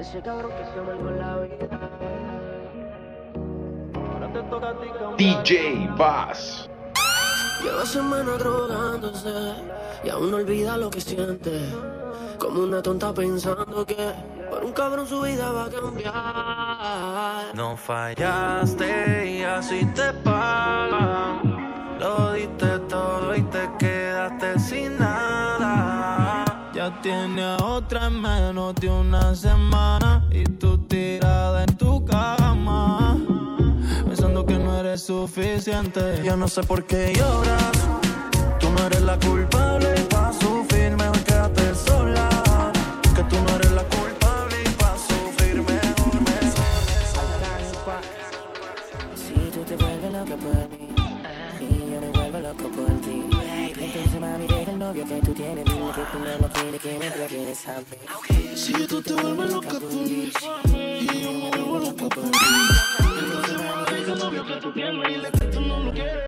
Ese cabrón que se me la vida. Ahora te toca a ti. DJ Bass. Lleva semanas drogándose y aún no olvida lo que siente. Como una tonta pensando que por un cabrón su vida va a cambiar. No fallaste y así te pagan. Lo diste todo y te quedaste sin nada. Ya tiene otra en menos de una semana y tú tirada en tu cama. Pensando que no eres suficiente. Yo no sé por qué lloras. Tú no eres la culpable pa' sufrir mejor quédate sola. Que tú no eres la culpable pa' sufrir mejor, mejor. Si tú te vuelves loca por mí novio que tú tienes, dile que tú no lo quieres, que me quieres saber. Si tú te vuelves loca por mí y yo me vuelvo loca por ti. Entonces deja el novio que tú tienes dile que tú no lo quieres.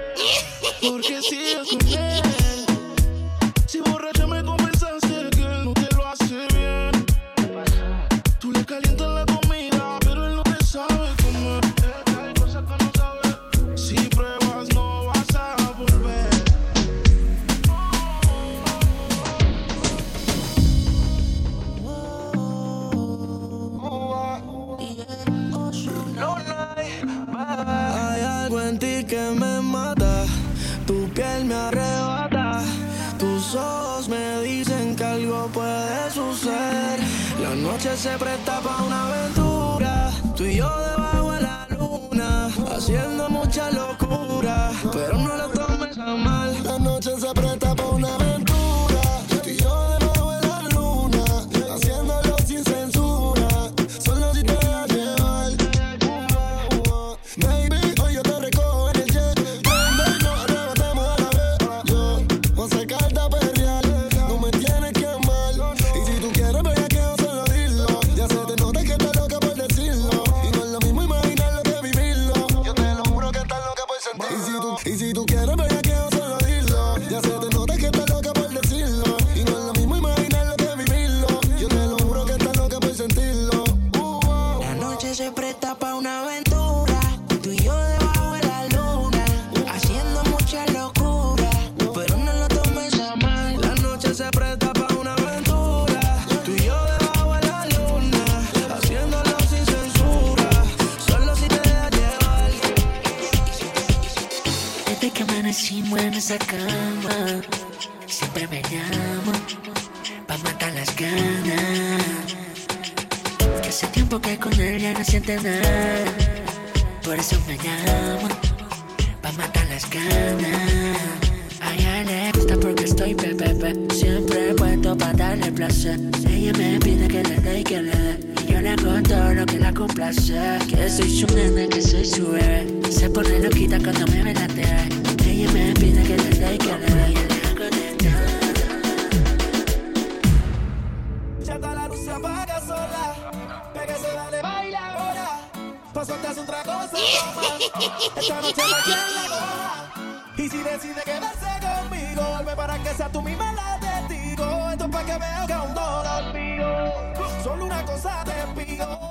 Porque sigues con él. Se presta para una aventura, tú y yo debajo de la luna, haciendo mucha locura, pero no lo tomes a mal. La noche se presta en esa cama, siempre me llamo pa' matar las ganas. Hace tiempo que con él ya no siente nada, por eso me llamo pa' matar las ganas. A ella le gusta porque estoy pepepe, siempre puesto pa' darle placer. Ella me pide que le dé y que le dé. Yo le hago lo que la complace. Que soy su nena, que soy su bebé. Se pone loquita cuando me ve la TV. Ella me pide que le dé que le todo. Ya está la luz apaga sola. Pégase, dale, baila ahora. Paso te hace otra cosa. Esta noche no quiere la. Y si decide quedarse conmigo, vuelve para que sea tú misma la testigo. Esto es para que veas que aún no lo olvido. Solo una cosa te pido: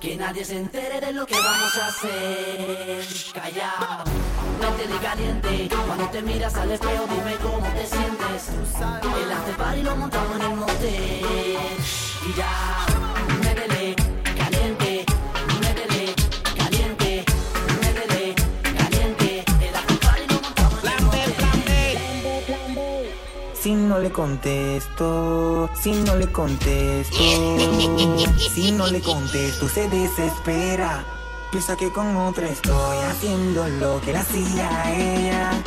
Que nadie se entere de lo que vamos a hacer. Callao, vete de caliente. Cuando te miras al espejo, dime cómo te sientes. El after party lo montamos en el motel. Y ya. no le contesto, si no le contesto, si no le contesto, se desespera. Piensa que con otra estoy haciendo lo que la hacía ella.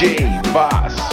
DJ Bass.